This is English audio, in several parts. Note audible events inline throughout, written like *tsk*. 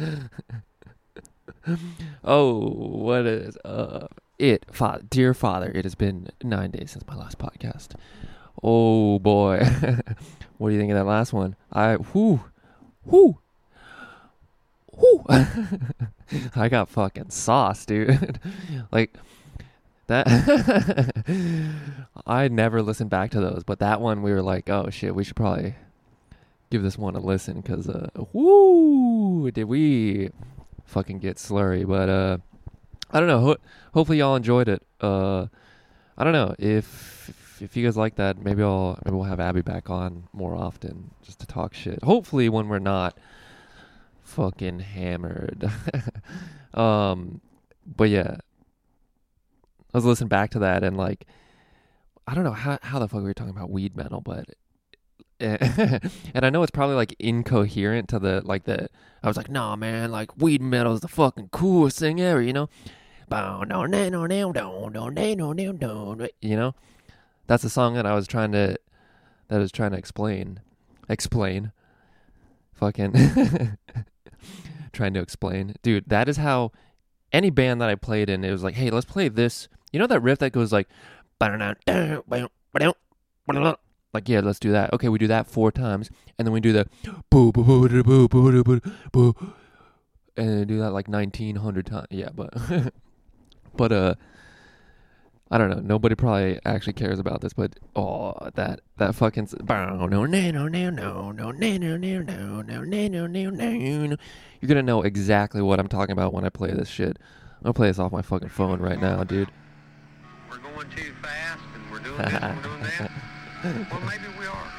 *laughs* oh, what is uh it, fa- dear father? It has been nine days since my last podcast. Oh boy, *laughs* what do you think of that last one? I whoo, whoo, whoo. I got fucking sauce, dude. *laughs* like that. I never listened back to those, but that one we were like, oh shit, we should probably give this one a listen because uh, whoo, did we fucking get slurry? But uh, I don't know. Ho- hopefully y'all enjoyed it. Uh, I don't know if if you guys like that, maybe I'll maybe we'll have Abby back on more often just to talk shit. Hopefully when we're not fucking hammered. *laughs* um, but yeah, I was listening back to that and like, I don't know how how the fuck we were talking about weed metal, but and I know it's probably like incoherent to the like the I was like, nah man, like weed metal is the fucking coolest thing ever, you know? You know? That's the song that I was trying to that I was trying to explain. Explain. Fucking trying to explain. Dude, that is how any band that I played in, it was like, hey, let's play this. You know that riff that goes like like, yeah, let's do that. Okay, we do that four times, and then we do the boo boo boo boo boo boo boo boo, and do that like nineteen hundred times. Yeah, but but uh, I don't know. Nobody probably actually cares about this, but oh, that that fucking no no no no no no no no no no no no no. You're gonna know exactly what I'm talking about when I play this shit. I'm gonna play this off my fucking phone right now, dude. We're going too fast, and we're doing this, and we're doing that. Well, maybe we are.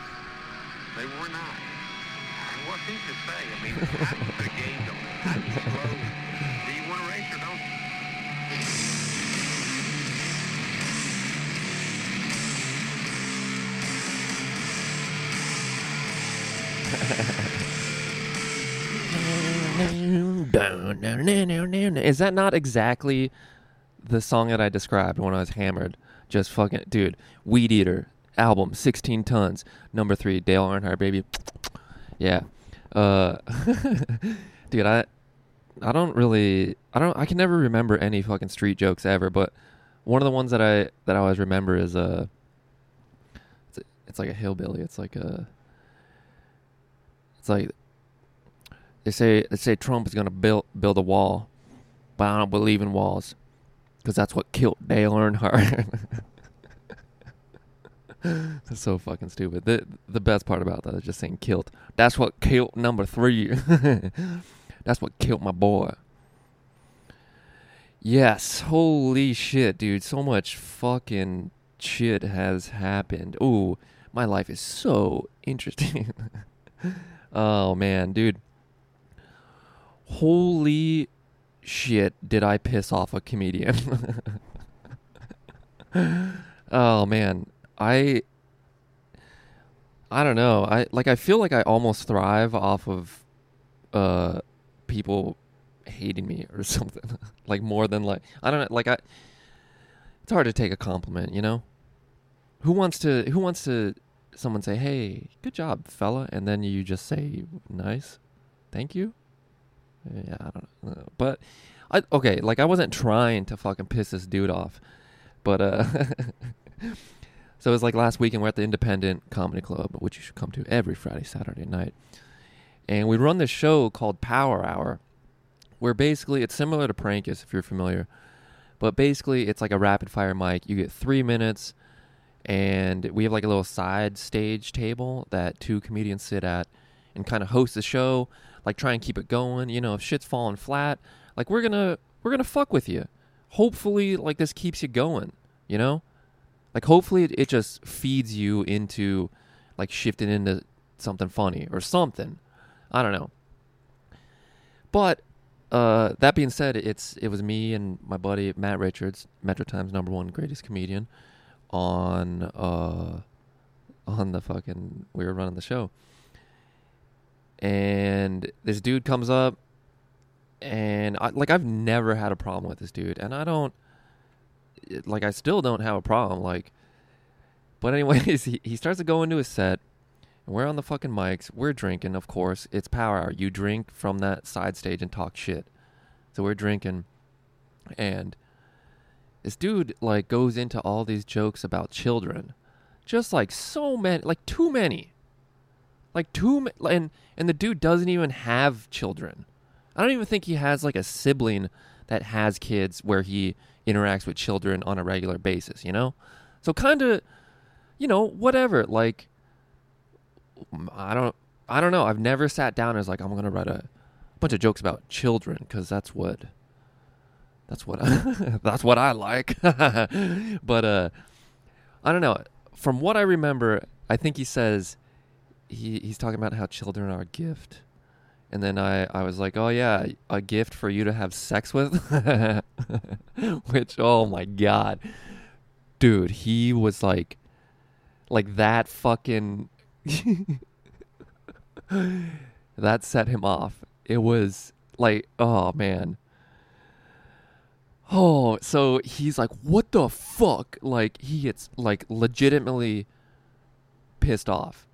Maybe we're not. And What who's to say? I mean, how do you put a gauge on it? How do you slow? Do you want to race or don't you? *laughs* Is that not exactly the song that I described when I was hammered? Just fucking, dude. Weed Eater album, 16 tons. Number three, Dale Earnhardt, baby. *tsk* Yeah. Uh, *laughs* dude, I, I don't really, I don't, I can never remember any fucking street jokes ever. But one of the ones that I that I always remember is uh, it's, it's like a hillbilly. It's like a, it's like they say they say Trump is gonna build build a wall, but I don't believe in walls, because that's what killed Dale Earnhardt. *laughs* *laughs* That's so fucking stupid. The the best part about that is just saying killed. That's what killed number three. *laughs* That's what killed my boy. Yes, holy shit, dude. So much fucking shit has happened. Ooh, my life is so interesting. *laughs* oh man, dude. Holy shit, did I piss off a comedian? oh man, I I don't know. I like I feel like I almost thrive off of uh people hating me or *laughs* something. like more than like I don't know like I it's hard to take a compliment, you know? Who wants to who wants to someone say, "Hey, good job, fella," and then you just say, "Nice. Thank you." Yeah, I don't know. But I okay, like I wasn't trying to fucking piss this dude off. But uh *laughs* So it was like last weekend we're at the Independent Comedy Club, which you should come to every Friday, Saturday night. And we run this show called Power Hour, where basically it's similar to Prankus if you're familiar. But basically it's like a rapid fire mic. You get three minutes and we have like a little side stage table that two comedians sit at and kind of host the show, like try and keep it going. You know, if shit's falling flat, like we're gonna we're gonna fuck with you. Hopefully like this keeps you going, you know? Like hopefully it, it just feeds you into like shifting into something funny or something. I don't know. But uh, that being said, it's it was me and my buddy Matt Richards, Metro Times number one greatest comedian, on uh, on the fucking we were running the show, and this dude comes up, and I, like I've never had a problem with this dude, and I don't like I still don't have a problem. Like, but anyways, *laughs* he, he starts to go into his set. And we're on the fucking mics. We're drinking, of course. It's power hour. You drink from that side stage and talk shit. So we're drinking, and this dude like goes into all these jokes about children, just like so many, like too many, like too ma- and and the dude doesn't even have children. I don't even think he has like a sibling that has kids where he interacts with children on a regular basis. You know, so kind of, you know, whatever. Like, I don't, I don't know. I've never sat down was like, I'm gonna write a bunch of jokes about children because that's what that's what I, *laughs* that's what I like. *laughs* but uh I don't know. From what I remember, I think he says he he's talking about how children are a gift. And then I, I was like, oh yeah, a gift for you to have sex with, *laughs* which oh my god, dude, he was like, like that fucking, *laughs* that set him off. It was like, oh man, Oh, so he's like, what the fuck? Like, he gets, like, legitimately pissed off.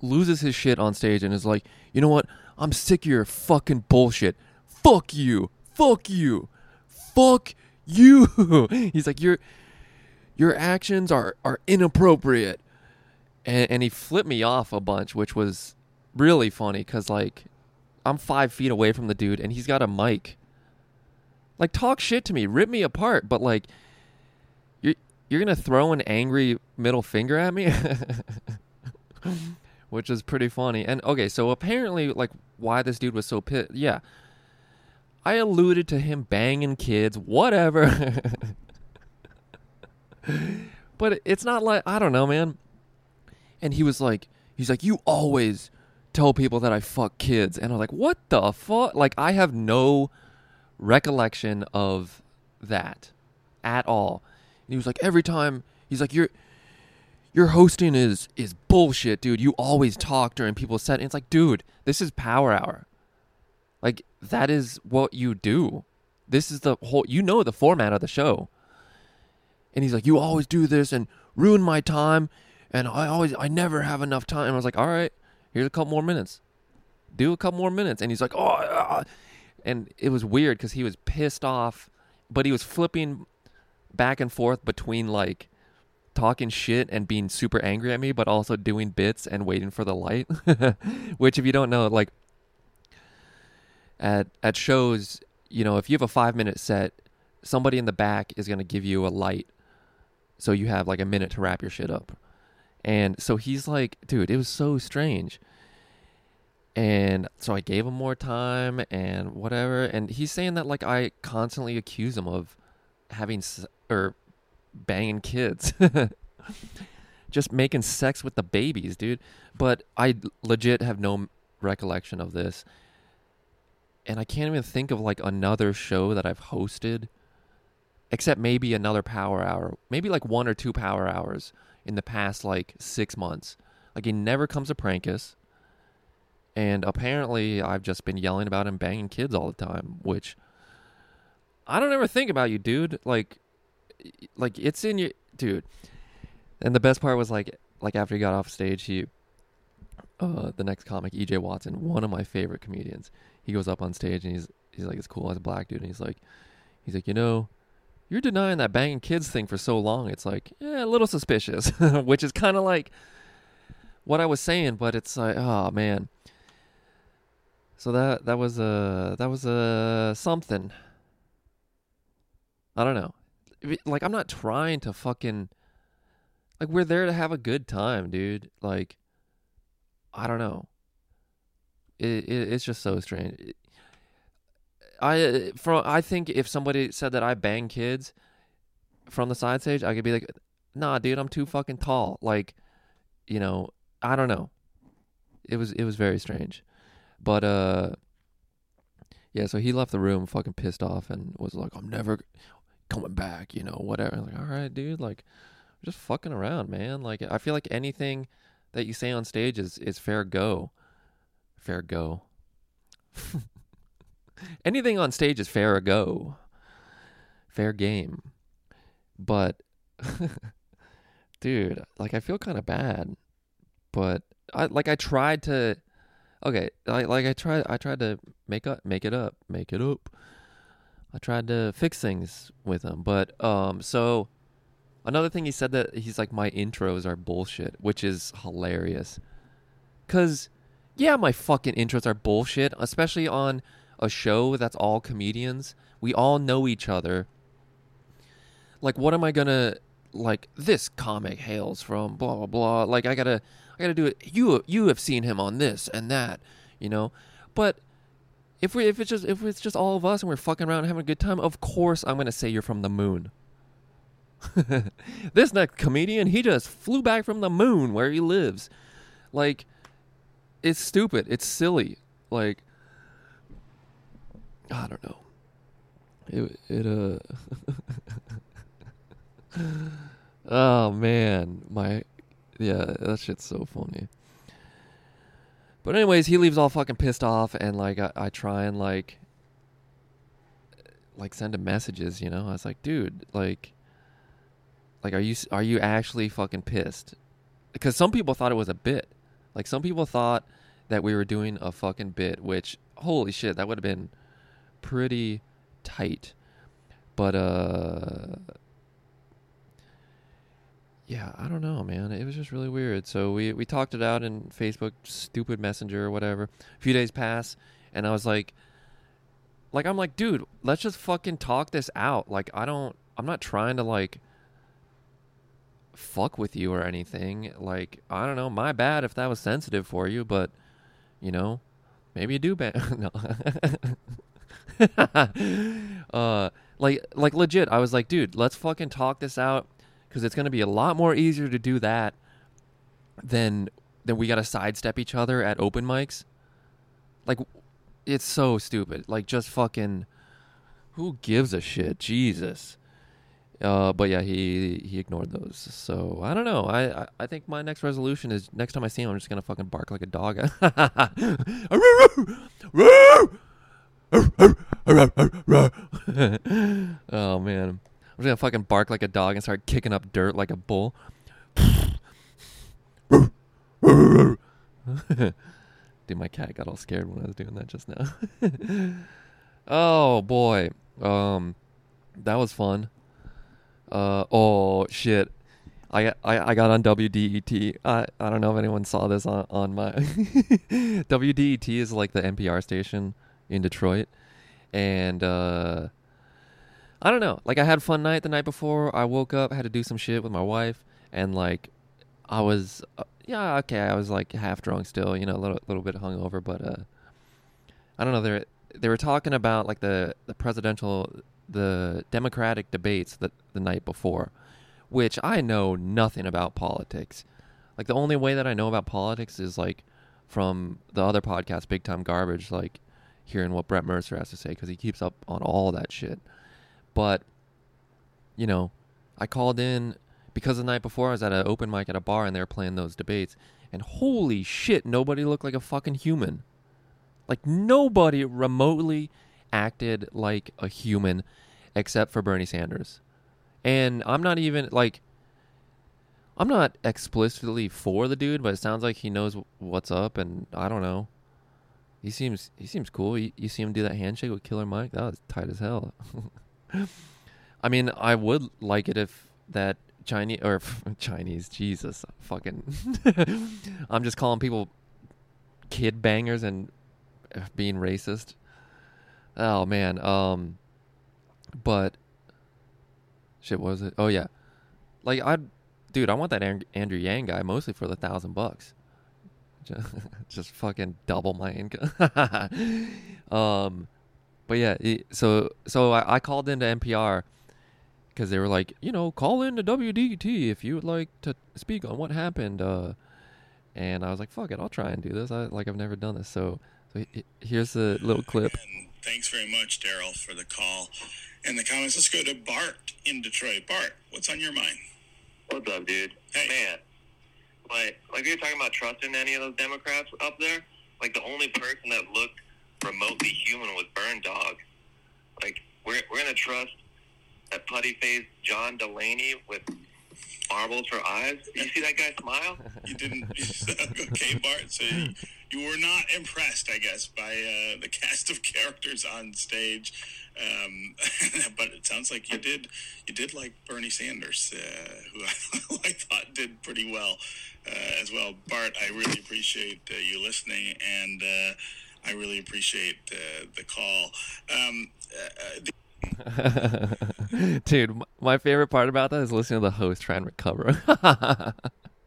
Loses his shit on stage and is like, you know what? I'm sick of your fucking bullshit. Fuck you. Fuck you. Fuck you. *laughs* he's like, your your actions are, are inappropriate. And, and he flipped me off a bunch, which was really funny because, like, I'm five feet away from the dude and he's got a mic like talk shit to me, rip me apart, but like you're you're gonna throw an angry middle finger at me, *laughs* which is pretty funny. And okay, so apparently, like why this dude was so pissed? Yeah, I alluded to him banging kids, whatever. *laughs* but it's not like I don't know, man. And he was like, he's like, you always tell people that I fuck kids, and I was like, what the fuck? Like I have no recollection of that at all. And he was like, every time he's like, your your hosting is is bullshit, dude. You always talk during people's set. And it's like, dude, this is Power Hour. Like that is what you do. This is the whole. You know the format of the show. And he's like, you always do this and ruin my time, and I always, I never have enough time. And I was like, all right, here's a couple more minutes. Do a couple more minutes. And he's like, oh, uh, and it was weird because he was pissed off, but he was flipping back and forth between like talking shit and being super angry at me, but also doing bits and waiting for the light. *laughs* Which, if you don't know, like at at shows, you know, if you have a five minute set, somebody in the back is gonna give you a light, so you have like a minute to wrap your shit up. And so he's like, dude, it was so strange and so I gave him more time and whatever. And he's saying that like I constantly accuse him of having or banging kids, *laughs* just making sex with the babies, dude. But I legit have no recollection of this, and I can't even think of like another show that I've hosted, except maybe another Power Hour, maybe like one or two Power Hours in the past like six months. Like he never comes to Prankus and apparently, I've just been yelling about him banging kids all the time, which I don't ever think about you, dude. Like, like it's in your dude. And the best part was like, like after he got off stage, he, uh, the next comic, EJ Watson, one of my favorite comedians, he goes up on stage and he's he's like, it's cool as a black dude, and he's like, he's like, you know, you're denying that banging kids thing for so long. It's like, yeah, a little suspicious, *laughs* which is kind of like what I was saying, but it's like, oh man. So that that was a that was a something. I don't know. Like I'm not trying to fucking like we're there to have a good time, dude. Like I don't know. It, it it's just so strange. I from I think if somebody said that I bang kids from the side stage, I could be like, "Nah, dude, I'm too fucking tall." Like, you know, I don't know. It was it was very strange. But uh yeah, so he left the room fucking pissed off and was like, I'm never coming back, you know, whatever. Like, all right, dude, like just fucking around, man. Like I feel like anything that you say on stage is is fair go. Fair go. *laughs* anything on stage is fair go. Fair game. But *laughs* dude, like I feel kind of bad. But I like I tried to okay, like like I tried I tried to make up make it up, make it up. I tried to fix things with him, but um so another thing he said that he's like my intros are bullshit, which is hilarious. Cuz yeah, my fucking intros are bullshit, especially on a show that's all comedians. We all know each other. Like what am I to like this comic hails from blah blah blah. Like I got to I got to do it. You you have seen him on this and that, you know. But if we if it's just if it's just all of us and we're fucking around having a good time, of course I'm gonna say you're from the moon. *laughs* this next comedian, he just flew back from the moon where he lives. Like, it's stupid. It's silly. Like, I don't know. It it uh. *laughs* oh man, my yeah, that shit's so funny. But anyways, he leaves all fucking pissed off, and like I, I try and like like send him messages. You know, I was like, dude, like, like are you are you actually fucking pissed? Because some people thought it was a bit. Like some people thought that we were doing a fucking bit, which holy shit, that would have been pretty tight. But uh yeah, I don't know, man. It was just really weird. So we we talked it out in Facebook, stupid messenger or whatever. A few days pass, and I was like, like I'm like, dude, let's just fucking talk this out. Like I don't, I'm not trying to like fuck with you or anything. Like I don't know, my bad if that was sensitive for you, but you know, maybe you do bad. *laughs* no. *laughs* uh, like like legit, I was like, dude, let's fucking talk this out because it's going to be a lot more easier to do that than than we got to sidestep each other at open mics. Like, it's so stupid. Like, just fucking, who gives a shit? Jesus. Uh, but yeah, he he ignored those. So I don't know. I, I, I think my next resolution is next time I see him, I'm just gonna fucking bark like a dog. *laughs* oh man. I'm just gonna fucking bark like a dog and start kicking up dirt like a bull. *laughs* Dude, my cat got all scared when I was doing that just now. *laughs* oh boy, um, that was fun. Uh, oh shit, I I, I got on WDET. I I don't know if anyone saw this on on my *laughs* WDET is like the NPR station in Detroit, and uh I don't know. Like I had a fun night the night before. I woke up, had to do some shit with my wife, and like I was, uh, yeah, okay. I was like half drunk still, you know, a little little bit hungover, but uh, I don't know. They they were talking about like the the presidential, the Democratic debates the the night before, which I know nothing about politics. Like the only way that I know about politics is like from the other podcast, Big Time Garbage, like hearing what Brett Mercer has to say because he keeps up on all that shit. But, you know, I called in because the night before I was at an open mic at a bar and they were playing those debates. And holy shit, nobody looked like a fucking human. Like, nobody remotely acted like a human except for Bernie Sanders. And I'm not even, like, I'm not explicitly for the dude, but it sounds like he knows what's up, and I don't know. He seems he seems cool. You, you see him do that handshake with Killer Mike? That was tight as hell. *laughs* I mean, I would like it if that Chinese or *laughs* Chinese, Jesus, fucking. *laughs* I'm just calling people kid bangers and being racist. Oh man, um, but shit, what was it? Oh yeah, like I, dude, I want that Andrew Yang guy mostly for the thousand bucks. Just, *laughs* just fucking double my income. um, but yeah, so so I, I called into NPR because they were like, you know, call in to WDET if you would like to speak on what happened. Uh, and I was like, fuck it, I'll try and do this. I like I've never done this. So, so here's a little clip. *laughs* And thanks very much, Daryl, for the call and the comments. Let's go to Bart in Detroit. Bart, what's on your mind? What's up, dude? Hey. Man, like like you're talking about trusting any of those Democrats up there. Like the only person that looked remotely human was Burn Dog. Like we're we're gonna trust that putty faced John Delaney with marbles for eyes. You see that guy smile? *laughs* You didn't. *laughs* okay, Bart. So you, you were not impressed, I guess, by uh, the cast of characters on stage. Um, *laughs* but it sounds like you did. You did like Bernie Sanders, uh, who I, I thought did pretty well uh, as well. Bart, I really appreciate uh, you listening, and uh, I really appreciate uh, the call. Um, uh, *laughs* the Dude, my favorite part about that is listening to the host try and recover.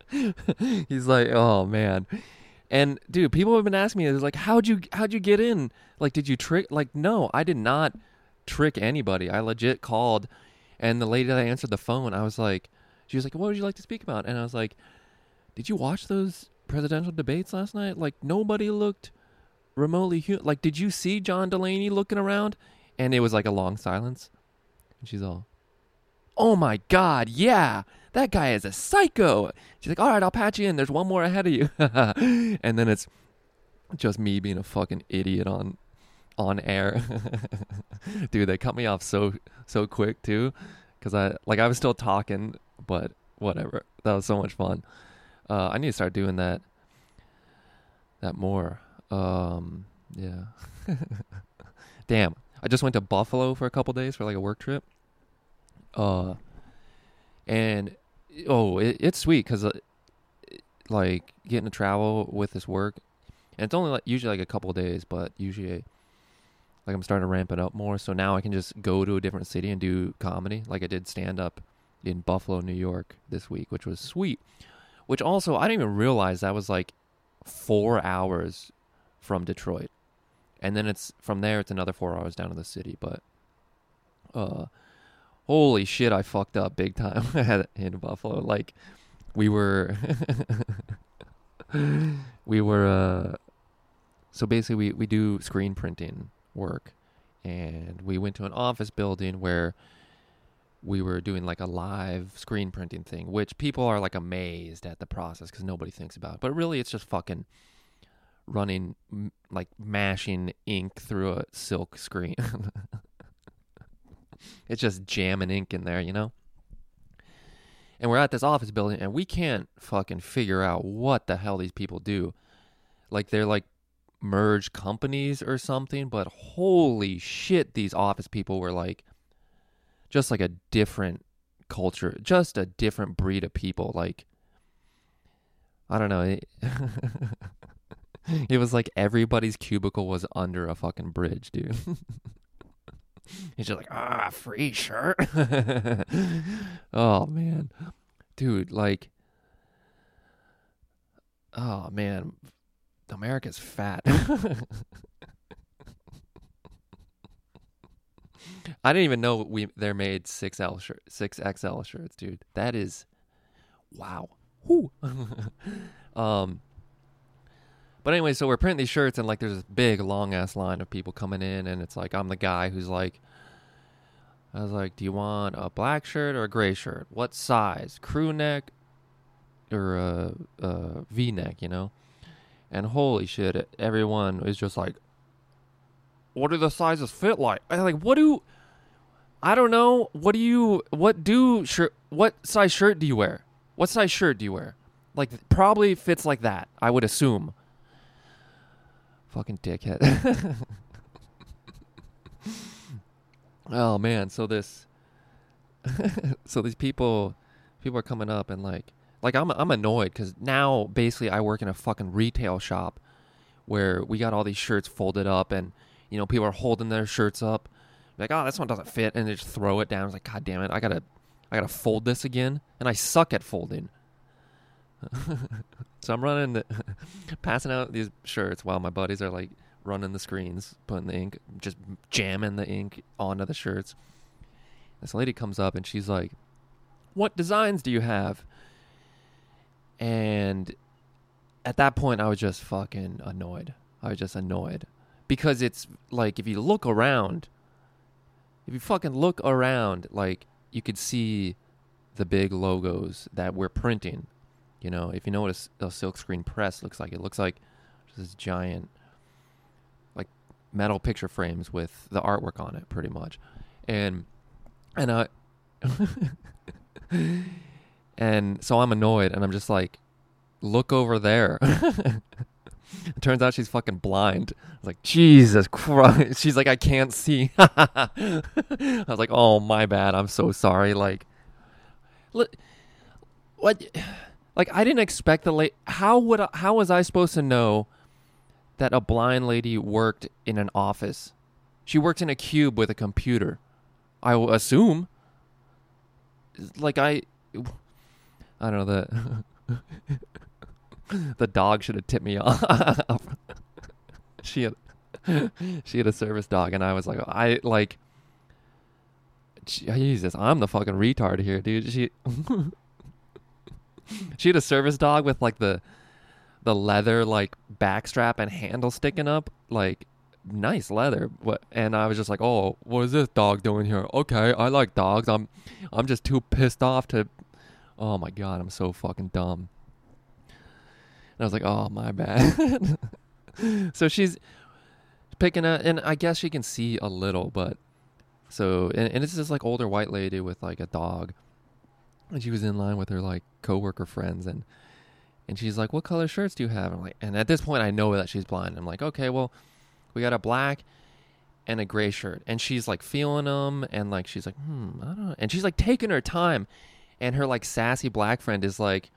*laughs* He's like, "Oh man." And dude, people have been asking me, "Is like, how'd you how'd you get in? Like, did you trick? Like, no, I did not trick anybody. I legit called, and the lady that answered the phone, I was like, she was like, "What would you like to speak about?" And I was like, "Did you watch those presidential debates last night? Like, nobody looked remotely hu- like. Did you see John Delaney looking around?" And it was like a long silence. And she's all, "Oh my god, yeah, that guy is a psycho." She's like, "All right, I'll patch you in. There's one more ahead of you." *laughs* and then it's just me being a fucking idiot on on air. *laughs* Dude, they cut me off so so quick too, because I like I was still talking, but whatever. That was so much fun. Uh, I need to start doing that that more. Um, yeah. *laughs* Damn, I just went to Buffalo for a couple days for like a work trip. Uh, and oh, it, it's sweet because uh, like getting to travel with this work, and it's only like usually like a couple days, but usually like I'm starting to ramp it up more. So now I can just go to a different city and do comedy. Like I did stand up in Buffalo, New York this week, which was sweet. Which also I didn't even realize that was like four hours from Detroit, and then it's from there it's another four hours down to the city. But uh, holy shit, I fucked up big time *laughs* in Buffalo. Like we were, *laughs* we were. uh So basically, we we do screen printing work, and we went to an office building where we were doing like a live screen printing thing, which people are like amazed at the process because nobody thinks about. It. But really, it's just fucking running, like mashing ink through a silk screen. *laughs* it's just jamming ink in there, you know. And we're at this office building, and we can't fucking figure out what the hell these people do. Like they're like merge companies or something, but holy shit, these office people were like just like a different culture, just a different breed of people. Like, I don't know. *laughs* *laughs* It, was like everybody's cubicle was under a fucking bridge, dude. *laughs* He's just like, ah, free shirt. *laughs* oh, man. Dude, like, oh, man. America's fat. I didn't even know we they're made six L shirt, six XL shirts, dude. That is, wow. Whoo. um. But anyway, so we're printing these shirts, and like, there's this big long ass line of people coming in, and it's like I'm the guy who's like, I was like, do you want a black shirt or a gray shirt? What size? Crew neck or a, a V neck? You know. And holy shit, everyone is just like, what do the sizes fit like? I'm like, what do I don't know. What do you what do shirt what size shirt do you wear? What size shirt do you wear? Like probably fits like that, I would assume. Fucking dickhead. *laughs* oh man, so this *laughs* so these people people are coming up and like like I'm I'm annoyed cuz now basically I work in a fucking retail shop where we got all these shirts folded up and you know people are holding their shirts up. Like oh this one doesn't fit. And they just throw it down. It's like god damn it. I gotta i gotta fold this again. And i suck at folding *laughs* so i'm running the *laughs* passing out these shirts while my buddies are like running the screens putting the ink just jamming the ink onto the shirts. This lady comes up and she's like what designs do you have? And at that point i was just fucking annoyed. I was just annoyed. Because it's like if you look around if you fucking look around like you could see the big logos that we're printing you know if you know what a, silk screen press looks like it looks like this giant like metal picture frames with the artwork on it pretty much and and i *laughs* And so I'm annoyed and I'm just like, look over there. it *laughs* turns out she's fucking blind. I was like, Jesus Christ. *laughs* She's like, I can't see. I was like, oh, my bad. I'm so sorry. Like, li- what? Like, I didn't expect the late. How would I, how was I supposed to know that a blind lady worked in an office? She worked in a cube with a computer. I assume. Like I, I don't know the *laughs* the dog should have tipped me *laughs* off. she had she had a service dog, and I was like, I like. Jesus, I'm the fucking retard here, dude. She *laughs* *laughs* she had a service dog with like the the leather like backstrap and handle sticking up, like nice leather. What? And I was just like, oh, what is this dog doing here? Okay, I like dogs. I'm I'm just too pissed off to. Oh my god, I'm so fucking dumb. And I was like, oh my bad. *laughs* so she's picking up, and I guess she can see a little, but so and, and it's this like older white lady with like a dog, and she was in line with her like coworker friends, and and she's like, "What color shirts do you have?" And I'm like, and at this point, I know that she's blind. I'm like, okay, well, we got a black and a gray shirt, and she's like feeling them, and like she's like, hmm, I don't know, and she's like taking her time, and her like sassy black friend is like,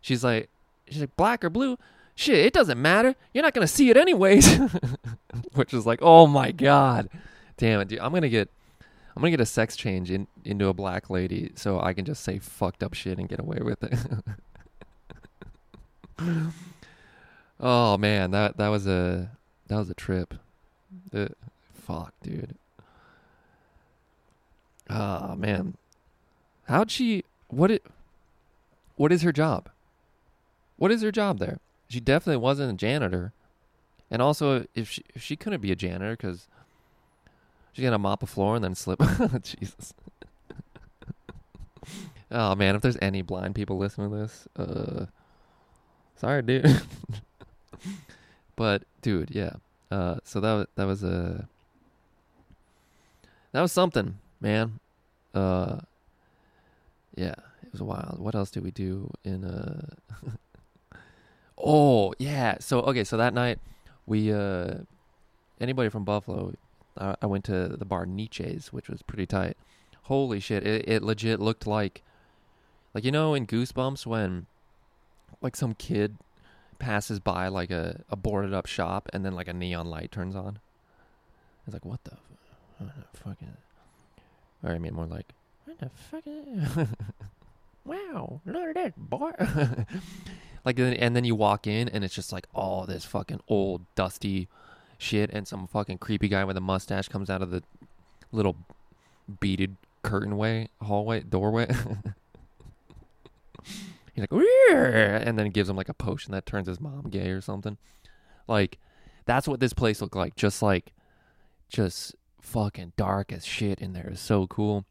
she's like, she's like black or blue. Shit, it doesn't matter. You're not gonna see it anyways. *laughs* Which is like, oh my god, damn it, dude. I'm gonna get, I'm gonna get a sex change in into a black lady so I can just say fucked up shit and get away with it. *laughs* oh man, that that was a that was a trip. The, fuck, dude. Ah man, how'd she? What it? What is her job? What is her job there? She definitely wasn't a janitor, and also if she if she couldn't be a janitor because she's gonna mop a floor and then slip. *laughs* Jesus. oh man, if there's any blind people listening to this, uh, sorry, dude. *laughs* but dude, yeah. Uh, so that wa- that was a that was something, man. Uh, yeah, it was wild. What else did we do in uh? *laughs* oh yeah, so okay, so that night we uh, anybody from Buffalo, I, I went to the bar Nietzsche's, which was pretty tight. Holy shit, it it legit looked like, like you know in Goosebumps when, like some kid passes by like a, a boarded up shop and then like a neon light turns on. It's like what the, what the fucking, or I mean more like what the fuck. is- *laughs* wow, look at that bar. *laughs* like and then you walk in and it's just like all this fucking old dusty shit and some fucking creepy guy with a mustache comes out of the little beaded curtain way hallway doorway. *laughs* He's like, and then gives him like a potion that turns his mom gay or something. Like, that's what this place looked like. Just like, just fucking dark as shit in there. It's so cool.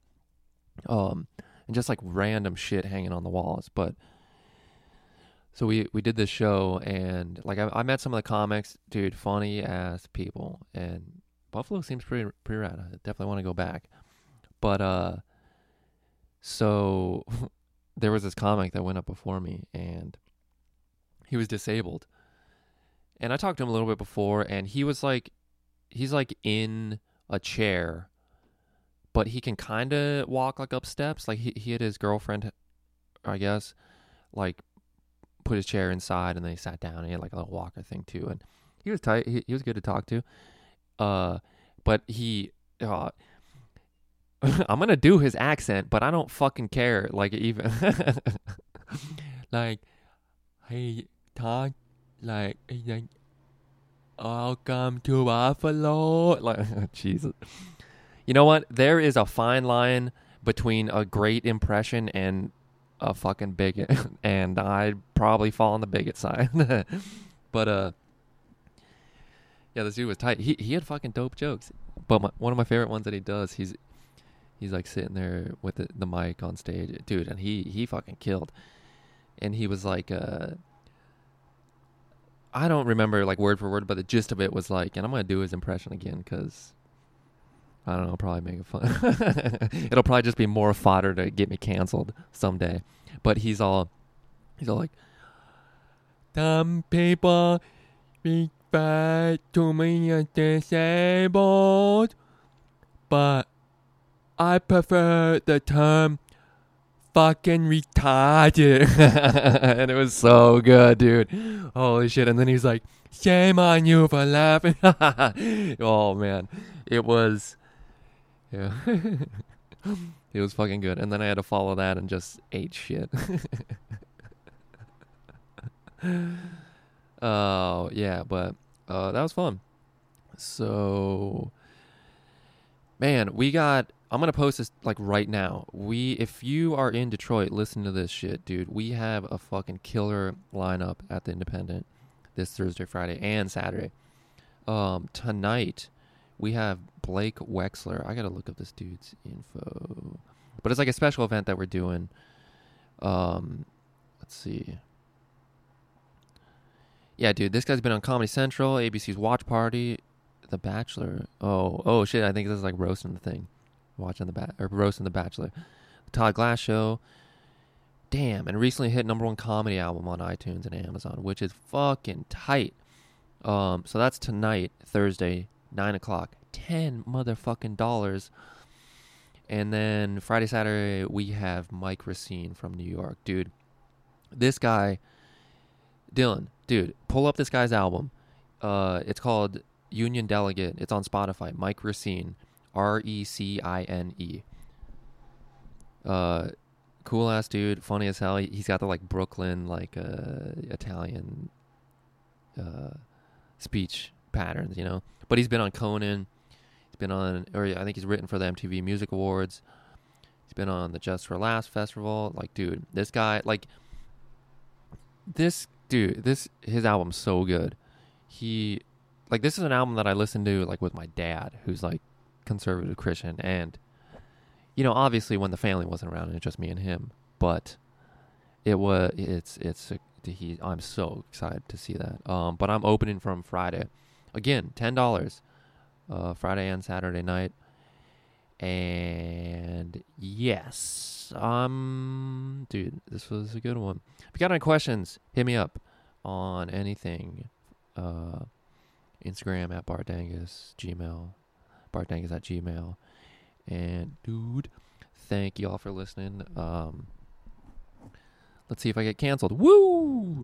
Um, and just like random shit hanging on the walls. But so we we did this show, and like I, I met some of the comics, dude, funny ass people, and Buffalo seems pretty pretty rad. I definitely want to go back. But uh, so *laughs* there was this comic that went up before me and he was disabled. And I talked to him a little bit before and he was like he's like in a chair but he can kind of walk like up steps like he he had his girlfriend I guess like put his chair inside and then he sat down and he had like a little walker thing too and he was tight he, he was good to talk to uh but he uh *laughs* I'm gonna do his accent, but I don't fucking care. Like even *laughs* like, hey, talk like, like, welcome to Buffalo. *laughs* Like, Jesus. You know what? There is a fine line between a great impression and a fucking bigot, *laughs* and I'd probably fall on the bigot side. *laughs* but uh, yeah, this dude was tight. He he had fucking dope jokes. But my, one of my favorite ones that he does, he's he's like sitting there with the, the mic on stage, dude, and he he fucking killed. And he was like, uh, I don't remember like word for word, but the gist of it was like, and I'm gonna do his impression again because I don't know, probably make it fun. *laughs* It'll probably just be more fodder to get me canceled someday. But he's all he's all like Some people refer to me as disabled but I prefer the term fucking retarded. *laughs* and it was so good, dude. Holy shit. And then he's like, shame on you for laughing. *laughs* oh, man. It was. Yeah. *laughs* it was fucking good. And then I had to follow that and just ate shit. *laughs* Oh, yeah. But uh, that was fun. So Man, we got. I'm gonna post this like right now. We, if you are in Detroit, listen to this shit, dude. We have a fucking killer lineup at the Independent this Thursday, Friday, and Saturday. Um, tonight we have Blake Wexler. I gotta look up this dude's info, but it's like a special event that we're doing. Um, let's see. Yeah, dude, this guy's been on Comedy Central, ABC's Watch Party, the Bachelor. Oh, oh shit! I think this is like roasting the thing, watching the bat or roasting the Bachelor. The Todd Glass Show. Damn, and recently hit number one comedy album on iTunes and Amazon, which is fucking tight. Um, so that's tonight, Thursday, nine o'clock, ten motherfucking dollars. And then Friday, Saturday, we have Mike Recine from New York, dude. This guy, Dylan, dude, pull up this guy's album. Uh, it's called Union Delegate. It's on Spotify. Mike Recine, R E C I N E. Uh, cool ass dude, funny as hell. He's got the like Brooklyn like uh Italian uh speech patterns, you know. But he's been on Conan. He's been on, or I think he's written for the MTV Music Awards. He's been on the Just for Laughs festival. Like, dude, this guy, like, this dude, this his album's so good. He like this is an album that I listened to like with my dad, who's like conservative Christian, and you know, obviously when the family wasn't around, it's just me and him. But it was it's it's he. I'm so excited to see that. Um, but I'm opening from Friday, again, ten dollars, uh, Friday and Saturday night. And yes, um, dude, this was a good one. If you got any questions, hit me up on anything. Uh, Instagram at Bardangus, Gmail, Bardangus at Gmail. And dude, thank you all for listening. Um, let's see if I get canceled. Woo!